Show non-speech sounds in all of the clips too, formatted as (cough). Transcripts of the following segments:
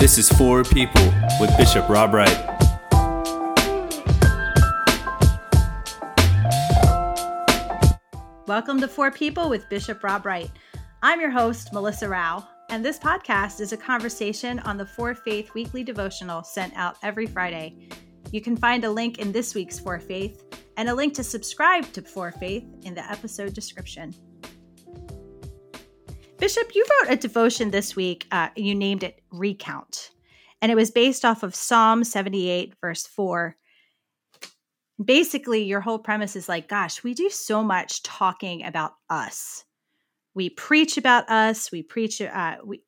This is For People with Bishop Rob Wright. Welcome to For People with Bishop Rob Wright. I'm your host, Melissa Rao, and this podcast is a conversation on the For Faith weekly devotional sent out every Friday. You can find a link in this week's For Faith and a link to subscribe to For Faith in the episode description. Bishop, you wrote a devotion this week. Uh, you named it Recount, and it was based off of Psalm 78, verse 4. Basically, your whole premise is like, gosh, we do so much talking about us. We preach about us. We preach. Uh, we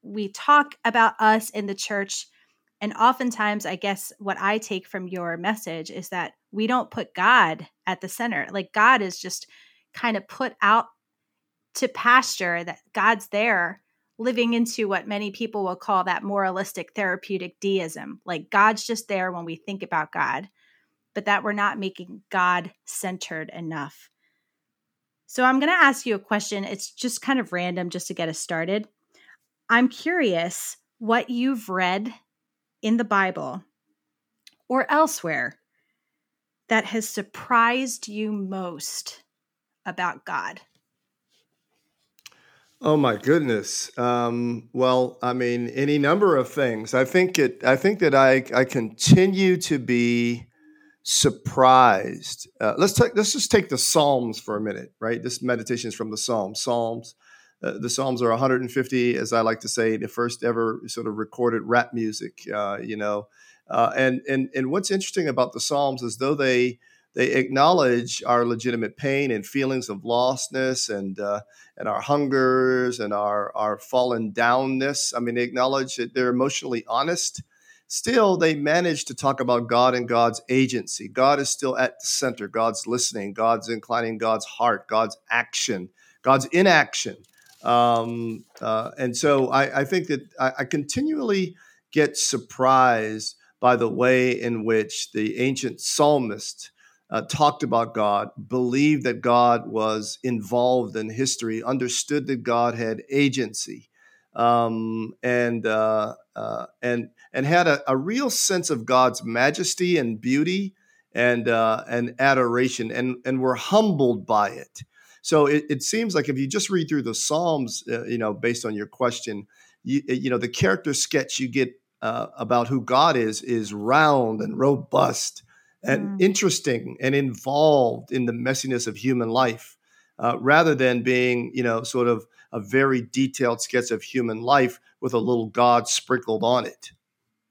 we talk about us in the church, and oftentimes, I guess what I take from your message is that we don't put God at the center. Like God is just kind of put out to pasture that God's there living into what many people will call that moralistic therapeutic deism. Like God's just there when we think about God, but that we're not making God centered enough. So I'm going to ask you a question. It's just kind of random just to get us started. I'm curious what you've read in the Bible or elsewhere that has surprised you most about God. Oh my goodness. Um, well, I mean, any number of things. I think it. I think that I I continue to be surprised. Uh, let's take let's just take the Psalms for a minute, right? This meditation is from the Psalms. Psalms. Uh, the Psalms are 150, as I like to say, the first ever sort of recorded rap music. Uh, you know, uh, and and and what's interesting about the Psalms is though they they acknowledge our legitimate pain and feelings of lostness and uh, and our hungers and our our fallen downness. I mean, they acknowledge that they're emotionally honest. Still, they manage to talk about God and God's agency. God is still at the center. God's listening. God's inclining God's heart. God's action. God's inaction. Um, uh, and so I, I think that I, I continually get surprised by the way in which the ancient psalmist uh, talked about God, believed that God was involved in history, understood that God had agency, um, and uh, uh, and and had a, a, real sense of God's majesty and beauty and uh, and adoration, and and were humbled by it. So it, it, seems like if you just read through the Psalms, uh, you know, based on your question, you, you know, the character sketch you get uh, about who God is is round and robust and mm. interesting and involved in the messiness of human life uh, rather than being you know sort of a very detailed sketch of human life with a little god sprinkled on it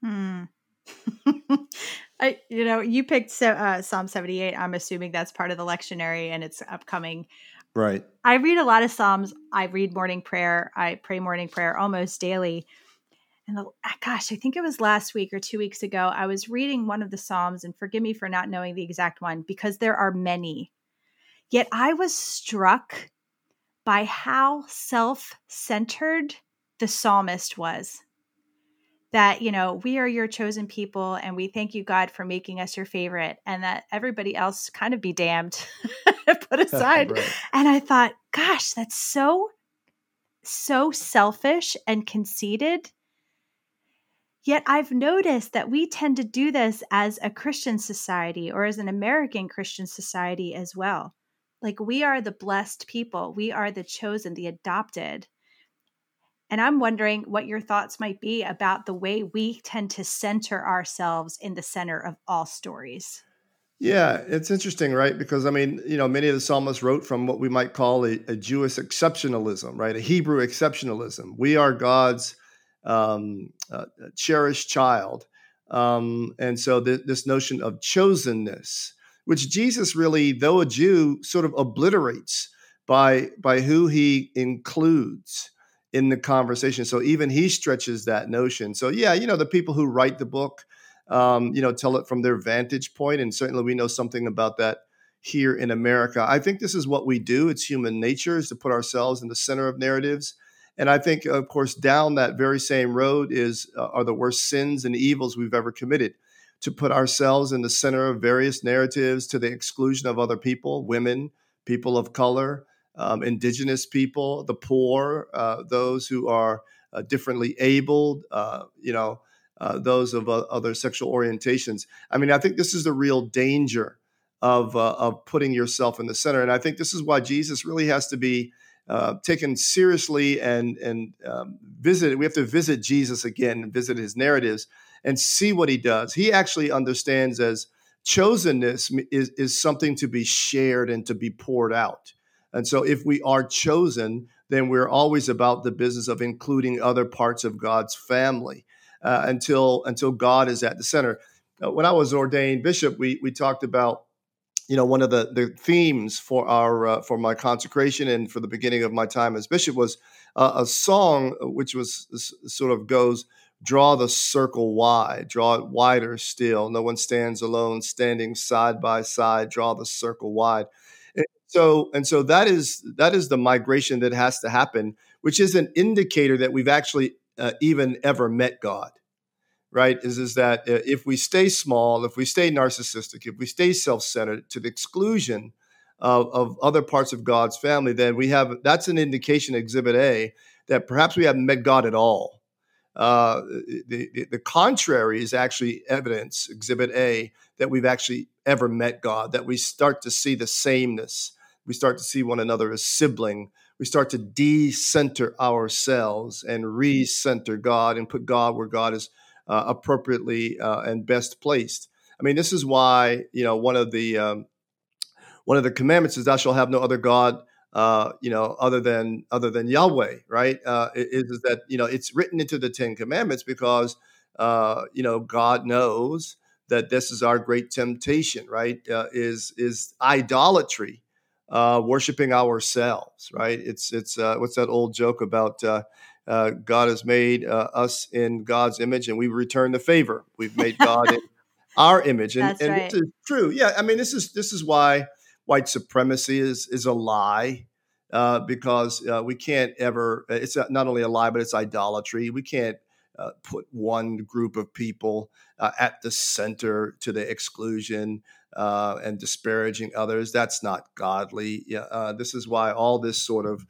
mm. (laughs) I, you know, you picked uh, Psalm 78. I'm assuming that's part of the lectionary and it's upcoming. Right. I read a lot of Psalms. I read morning prayer. I pray morning prayer almost daily and the, ah, gosh, I think it was last week or two weeks ago, I was reading one of the Psalms, and forgive me for not knowing the exact one because there are many. Yet I was struck by how self centered the psalmist was. That, you know, we are your chosen people and we thank you, God, for making us your favorite, and that everybody else kind of be damned, (laughs) put (laughs) aside. right. And I thought, gosh, that's so, so selfish and conceited Yet I've noticed that we tend to do this as a Christian society or as an American Christian society as well. Like we are the blessed people, we are the chosen, the adopted. And I'm wondering what your thoughts might be about the way we tend to center ourselves in the center of all stories. Yeah, it's interesting, right? Because I mean, you know, many of the psalmists wrote from what we might call a, a Jewish exceptionalism, right? A Hebrew exceptionalism. We are God's um, uh, cherished child. Um, and so th- this notion of chosenness, which Jesus really, though a Jew, sort of obliterates by by who he includes in the conversation. So even he stretches that notion. So yeah, you know, the people who write the book, um, you know, tell it from their vantage point, and certainly we know something about that here in America. I think this is what we do. It's human nature is to put ourselves in the center of narratives. And I think, of course, down that very same road is uh, are the worst sins and evils we've ever committed. To put ourselves in the center of various narratives to the exclusion of other people, women, people of color, um, indigenous people, the poor, uh, those who are uh, differently abled, uh, you know, uh, those of uh, other sexual orientations. I mean, I think this is the real danger of uh, of putting yourself in the center, and I think this is why Jesus really has to be uh, taken seriously and and um, visit. We have to visit Jesus again visit his narratives and see what he does. He actually understands as chosenness is, is something to be shared and to be poured out. And so, if we are chosen, then we're always about the business of including other parts of God's family uh, until until God is at the center. Uh, when I was ordained bishop, we we talked about you know one of the the themes for our uh, for my consecration and for the beginning of my time as bishop was uh, a song which was sort of goes draw the circle wide draw it wider still. No one stands alone standing side by side. Draw the circle wide. And so and so that is that is the migration that has to happen which is an indicator that we've actually uh, even ever met god right is is that uh, if we stay small if we stay narcissistic if we stay self-centered to the exclusion of, of other parts of god's family then we have that's an indication exhibit a that perhaps we haven't met god at all. Uh, the, the, the contrary is actually evidence exhibit a that we've actually ever met god that we start to see the sameness. We start to see one another as sibling. We start to de-center ourselves and re-center god and put god where god is uh, appropriately uh, and best placed. I mean, this is why you know one of the um, one of the commandments is thou shalt have no other god. Uh, you know, other than other than Yahweh, right? Uh, is, is, that you know it's written into the Ten Commandments because uh, you know God knows that this is our great temptation, right? Uh, is is idolatry, uh, worshiping ourselves, right? It's it's uh, what's that old joke about uh, uh, God has made uh, us in God's image, and we return the favor. We've made God in (laughs) our image, and, and right. this is true. Yeah, I mean, this is this is why white supremacy is is a lie. Uh, because uh, we can't ever, it's not only a lie, but it's idolatry. We can't uh, put one group of people uh, at the center to the exclusion uh, and disparaging others. That's not godly. Uh, this is why all this sort of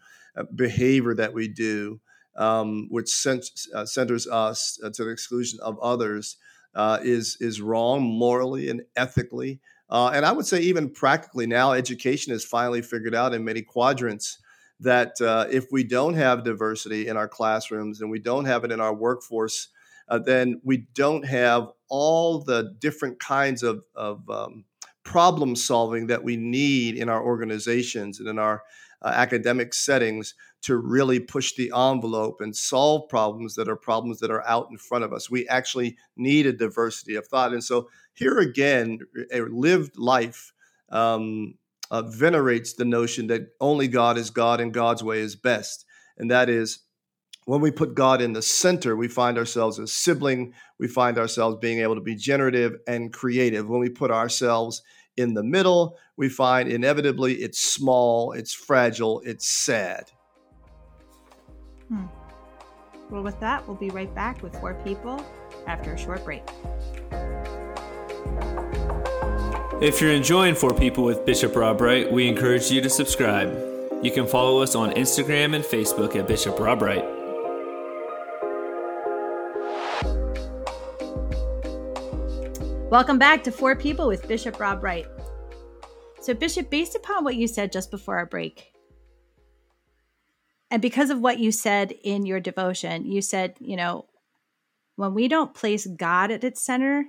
behavior that we do um, which cent- uh, centers us uh, to the exclusion of others, uh, is is wrong morally and ethically. Uh, and I would say even practically now, education has finally figured out in many quadrants that if we don't have diversity in our classrooms and we don't have it in our workforce, then we don't have all the different kinds of, of um, problem solving that we need in our organizations and in our uh, academic settings to really push the envelope and solve problems that are problems that are out in front of us. We actually need a diversity of thought. And so, here again, a lived life um, uh, venerates the notion that only God is God and God's way is best. And that is, when we put God in the center, we find ourselves as sibling. We find ourselves being able to be generative and creative. When we put ourselves in the middle, we find inevitably it's small, it's fragile, it's sad. Hmm. Well, with that, we'll be right back with For People after a short break. If you're enjoying For People with Bishop Rob Wright, we encourage you to subscribe. You can follow us on Instagram and Facebook at Bishop Rob Wright. Welcome back to For People with Bishop Rob Wright. So, Bishop, based upon what you said just before our break, and because of what you said in your devotion, you said, you know, when we don't place God at its center,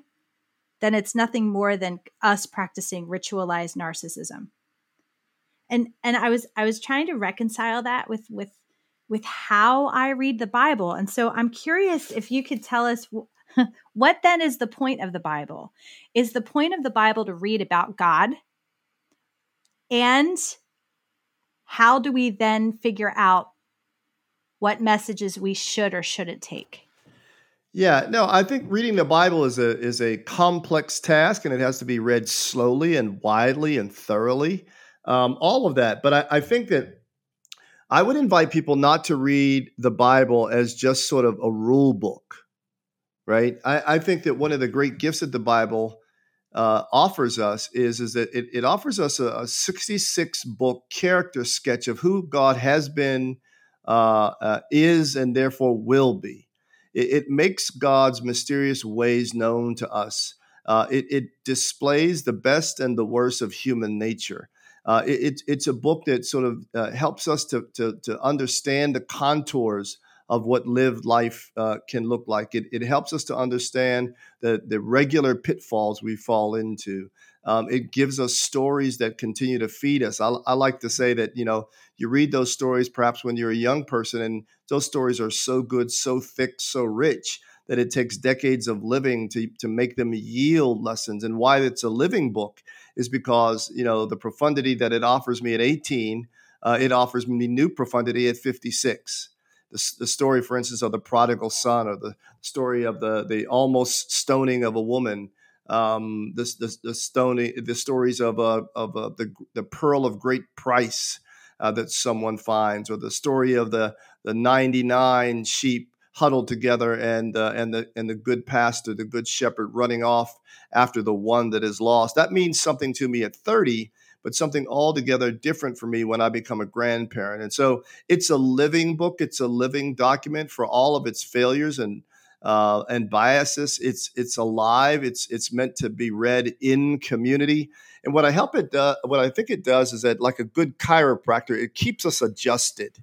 then it's nothing more than us practicing ritualized narcissism. And and I was I was trying to reconcile that with with with how I read the Bible. And so I'm curious if you could tell us (laughs) what then is the point of the Bible? Is the point of the Bible to read about God? And how do we then figure out what messages we should or shouldn't take? Yeah, no, I think reading the Bible is a is a complex task, and it has to be read slowly and widely and thoroughly. Um, all of that, but I, I think that I would invite people not to read the Bible as just sort of a rule book right? I, I, think that one of the great gifts that the Bible uh, offers us is, is that it, it offers us a, a, 66 book character sketch of who God has been, uh, uh, is and therefore will be. It, it, makes God's mysterious ways known to us. Uh, it, it, displays the best and the worst of human nature. Uh, it, it's a book that sort of uh, helps us to, to, to, understand the contours of what lived life uh, can look like. It, it helps us to understand the, the regular pitfalls we fall into. Um, it gives us stories that continue to feed us. I, I, like to say that you know you read those stories perhaps when you're a young person, and those stories are so good, so thick, so rich that it takes decades of living to to make them yield lessons. And why it's a living book is because you know the profundity that it offers me at 18, uh, it offers me new profundity at 56 the, the story, for instance, of the prodigal son, or the story of the the almost stoning of a woman, um, this, this the stoning, the stories of a, of a, the the pearl of great price uh, that someone finds, or the story of the the ninety nine sheep huddled together and uh, and the and the good pastor, the good shepherd, running off after the one that is lost. That means something to me at thirty but something altogether different for me when I become a grandparent. And so it's a living book, it's a living document for all of its failures and uh, and biases. It's it's alive. It's it's meant to be read in community. And what I help it do, what I think it does is that like a good chiropractor, it keeps us adjusted,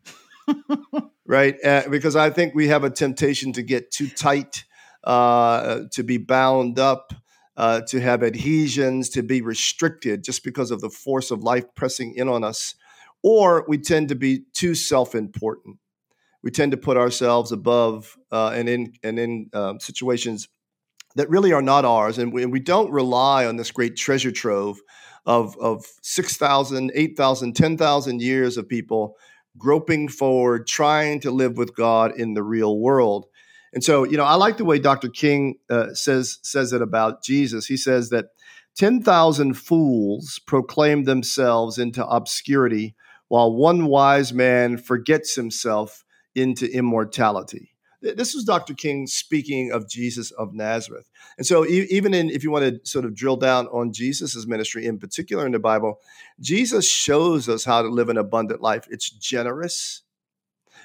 (laughs) right? Uh, because I think we have a temptation to get too tight, uh, to be bound up uh, to have adhesions, to be restricted just because of the force of life pressing in on us, or we tend to be too self-important. We tend to put ourselves above uh, and in and in um, situations that really are not ours, and we, and we don't rely on this great treasure trove of of 6,000, 8,000, 10,000 years of people groping forward, trying to live with God in the real world. And so, you know, I like the way Dr. King uh, says says it about Jesus. He says that 10,000 fools proclaim themselves into obscurity while one wise man forgets himself into immortality. This was Dr. King speaking of Jesus of Nazareth. And so, even in, if you want to sort of drill down on Jesus' ministry in particular in the Bible, Jesus shows us how to live an abundant life. It's generous,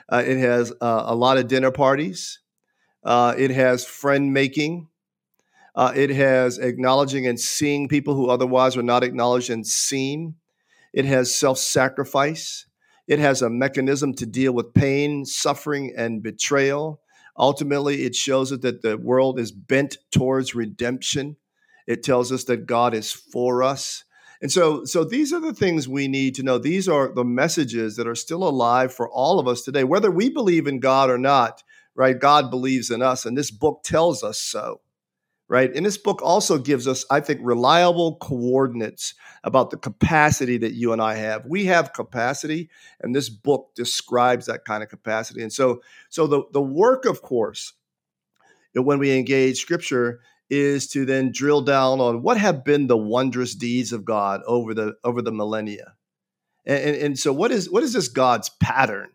uh, it has uh, a lot of dinner parties, uh, it has friend making. Uh, it has acknowledging and seeing people who otherwise are not acknowledged and seen. It has self sacrifice. It has a mechanism to deal with pain, suffering, and betrayal. Ultimately, it shows us that the world is bent towards redemption. It tells us that God is for us. And so, so these are the things we need to know. These are the messages that are still alive for all of us today, whether we believe in God or not right? God believes in us, and this book tells us so, right? And this book also gives us, I think, reliable coordinates about the capacity that you and I have. We have capacity, and this book describes that kind of capacity. And so, so the the work, of course, when we engage Scripture is to then drill down on what have been the wondrous deeds of God over the over the millennia. And, and, and so what is what is this God's pattern?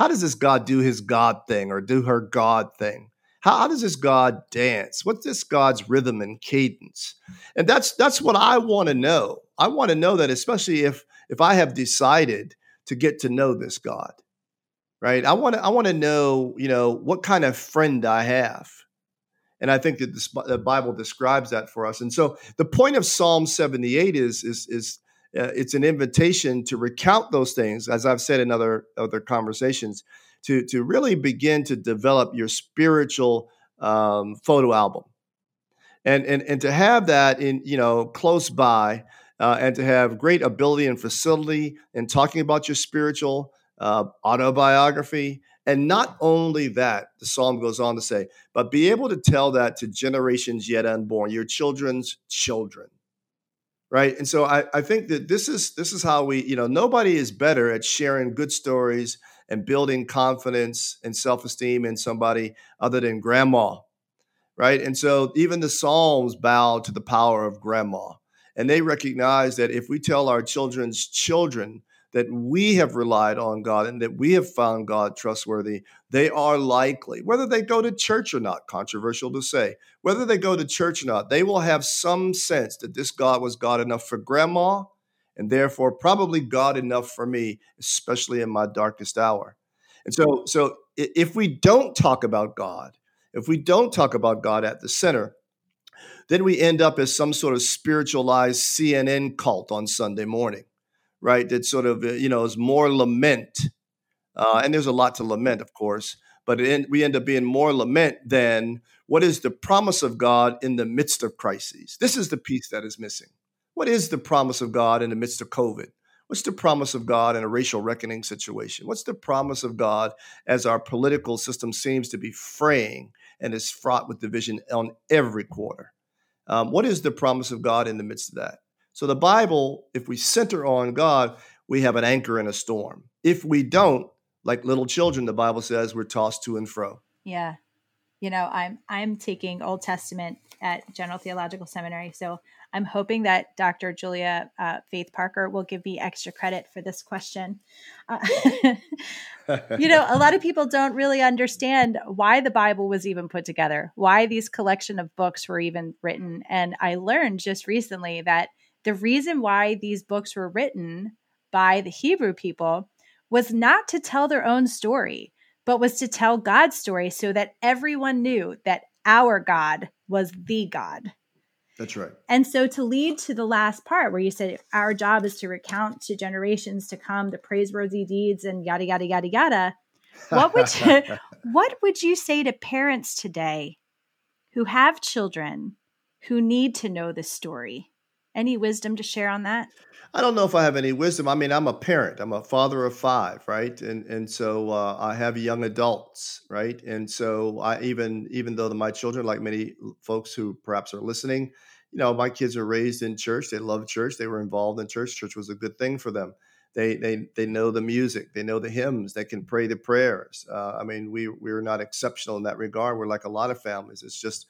How does this God do his God thing or do her God thing? How, how does this God dance? What's this God's rhythm and cadence? And that's that's what I want to know. I want to know that, especially if if I have decided to get to know this God, right? I want to I want to know, you know, what kind of friend I have. And I think that the Bible describes that for us. And so the point of Psalm 78 is is is uh, it's an invitation to recount those things, as I've said in other other conversations, to to really begin to develop your spiritual um, photo album, and and and to have that in you know close by, uh, and to have great ability and facility in talking about your spiritual uh, autobiography. And not only that, the psalm goes on to say, but be able to tell that to generations yet unborn, your children's children right? And so I, I think that this is this is how we you know nobody is better at sharing good stories and building confidence and self-esteem in somebody other than grandma right? And so even the psalms bow to the power of grandma and they recognize that if we tell our children's children that we have relied on God and that we have found God trustworthy, they are likely, whether they go to church or not, controversial to say, whether they go to church or not, they will have some sense that this God was God enough for grandma and therefore probably God enough for me, especially in my darkest hour. And so, so if we don't talk about God, if we don't talk about God at the center, then we end up as some sort of spiritualized CNN cult on Sunday morning, right? That sort of, uh, you know, is more lament. Uh, and there's a lot to lament, of course, but we end up being more lament than what is the promise of God in the midst of crises. This is the piece that is missing. What is the promise of God in the midst of COVID? What's the promise of God in a racial reckoning situation? What's the promise of God as our political system seems to be fraying and is fraught with division on every quarter? Um, what is the promise of God in the midst of that? So, the Bible, if we center on God, we have an anchor in a storm. If we don't, like little children, the Bible says we're tossed to and fro. Yeah. You know, I'm I'm taking Old Testament at General Theological Seminary, so I'm hoping that Dr. Julia uh, Faith Parker will give me extra credit for this question. Uh, (laughs) you know, a lot of people don't really understand why the Bible was even put together, why these collection of books were even written. And I learned just recently that the reason why these books were written by the Hebrew people was not to tell their own story, but was to tell God's story so that everyone knew that our God was the God. That's right. And so to lead to the last part where you said our job is to recount to generations to come the praiseworthy deeds and yada yada yada yada. What would you, (laughs) what would you say to parents today who have children who need to know this story? Any wisdom to share on that? I don't know if I have any wisdom. I mean, I'm a parent. I'm a father of five, right? And and so uh, I have young adults, right? And so I even even though my children, like many folks who perhaps are listening, you know, my kids are raised in church. They love church. They were involved in church. Church was a good thing for them. They they they know the music. They know the hymns. They can pray the prayers. Uh, I mean, we we're not exceptional in that regard. We're like a lot of families. It's just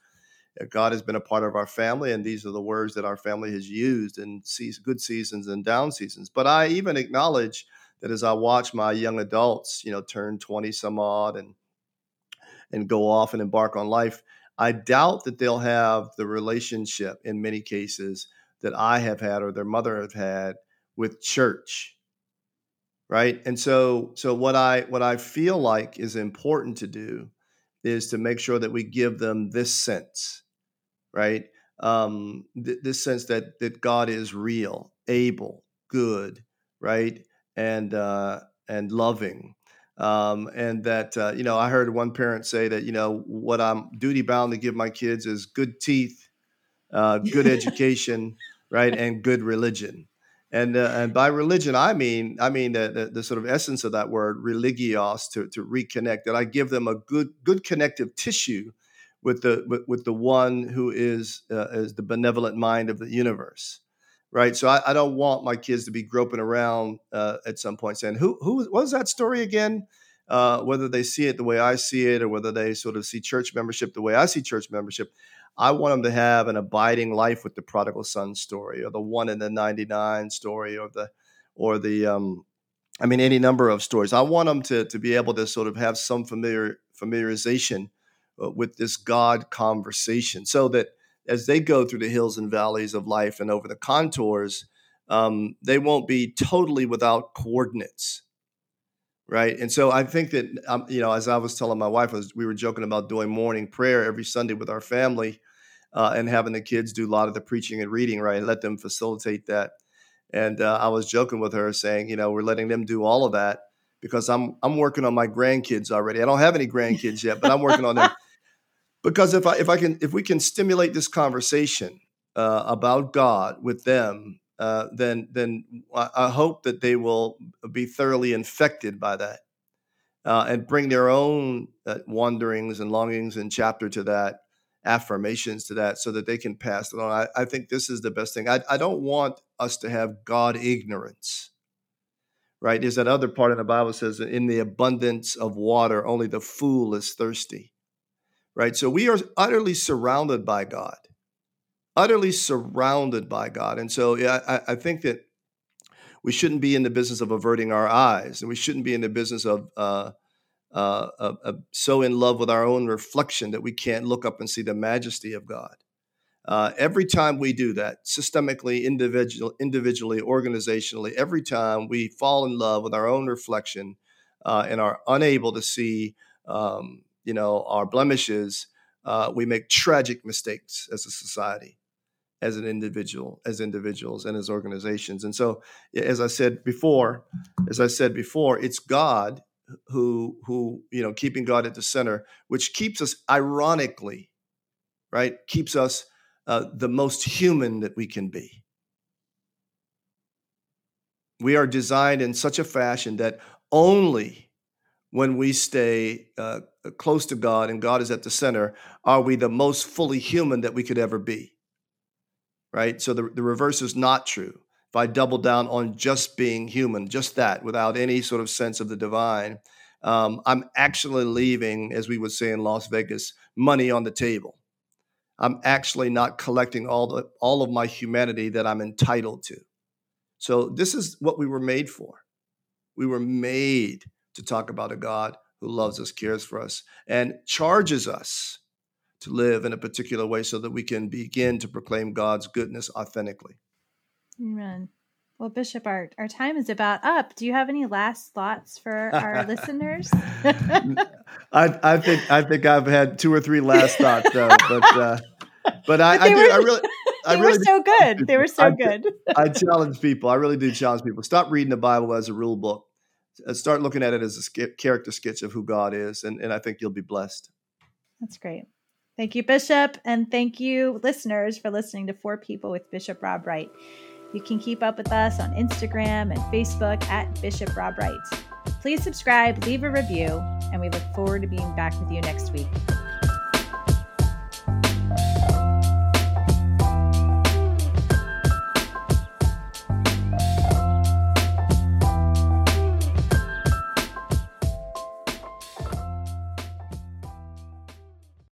God has been a part of our family, and these are the words that our family has used in good seasons and down seasons. But I even acknowledge that as I watch my young adults, you know, turn twenty some odd and and go off and embark on life, I doubt that they'll have the relationship in many cases that I have had or their mother have had with church. Right. And so so what I what I feel like is important to do is to make sure that we give them this sense, right? Um, th- this sense that that God is real, able, good, right, and uh, and loving, um, and that uh, you know I heard one parent say that you know what I'm duty bound to give my kids is good teeth, uh, good education, (laughs) right, and good religion. And uh, and by religion I mean I mean the, the, the sort of essence of that word religios to to reconnect that I give them a good good connective tissue with the with, with the one who is uh, is the benevolent mind of the universe right? So I, I, don't want my kids to be groping around uh, at some point saying, "Who who what was that story again?" Uh, whether they see it the way I see it, or whether they sort of see church membership the way I see church membership, I want them to have an abiding life with the prodigal son story, or the one in the ninety nine story, or the or the um, I mean any number of stories. I want them to to be able to sort of have some familiar familiarization with this God conversation, so that as they go through the hills and valleys of life and over the contours, um, they won't be totally without coordinates, right? And so I think that um, you know, as I was telling my wife, was we were joking about doing morning prayer every Sunday with our family, uh, and having the kids do a lot of the preaching and reading, right? Let them facilitate that. And uh, I was joking with her, saying, you know, we're letting them do all of that because I'm I'm working on my grandkids already. I don't have any grandkids yet, but I'm working on them (laughs) because if I if I can if we can stimulate this conversation uh, about God with them, uh, then then I, hope that they will be thoroughly infected by that uh, and bring their own uh, wanderings and longings and chapter to that affirmations to that so that they can pass it on. I, I think this is the best thing. I, I don't want us to have God ignorance. Right? There's that other part in the Bible says, in the abundance of water, only the fool is thirsty right? So we are utterly surrounded by God, utterly surrounded by God. And so yeah, I, I think that we shouldn't be in the business of averting our eyes, and we shouldn't be in the business of uh, uh, uh, so in love with our own reflection that we can't look up and see the majesty of God. Uh, every time we do that, systemically, individual, individually, organizationally, every time we fall in love with our own reflection, uh, and are unable to see, um, you know, our blemishes, uh, we make tragic mistakes as a society, as an individual, as individuals, and as organizations. And so, as I said before, as I said before, it's God who who you know keeping God at the center, which keeps us ironically, right, keeps us uh, the most human that we can be. We are designed in such a fashion that only when we stay uh, close to God and God is at the center are we the most fully human that we could ever be. Right? So the, the reverse is not true. If I double down on just being human, just that, without any sort of sense of the divine, um, I'm actually leaving, as we would say in Las Vegas, money on the table. I'm actually not collecting all the all of my humanity that I'm entitled to. So this is what we were made for. We were made to talk about a God who loves us, cares for us, and charges us to live in a particular way so that we can begin to proclaim God's goodness authentically. Amen. Well, Bishop, our, our time is about up. Do you have any last thoughts for our (laughs) listeners? (laughs) I, I think I think I've had two or three last thoughts though, (laughs) but uh, but I, But they I, do, were- I really they I really were so good. They were so I- good. I challenge people. I really do challenge people. Stop reading the Bible as a rule book. Uh, Start looking at it as a sk- character sketch of who God is, and, and I think you'll be blessed. That's great. Thank you, Bishop. And thank you, listeners, for listening to For People with Bishop Rob Wright. You can keep up with us on Instagram and Facebook at Bishop Rob Wright. Please subscribe, leave a review, and we look forward to being back with you next week.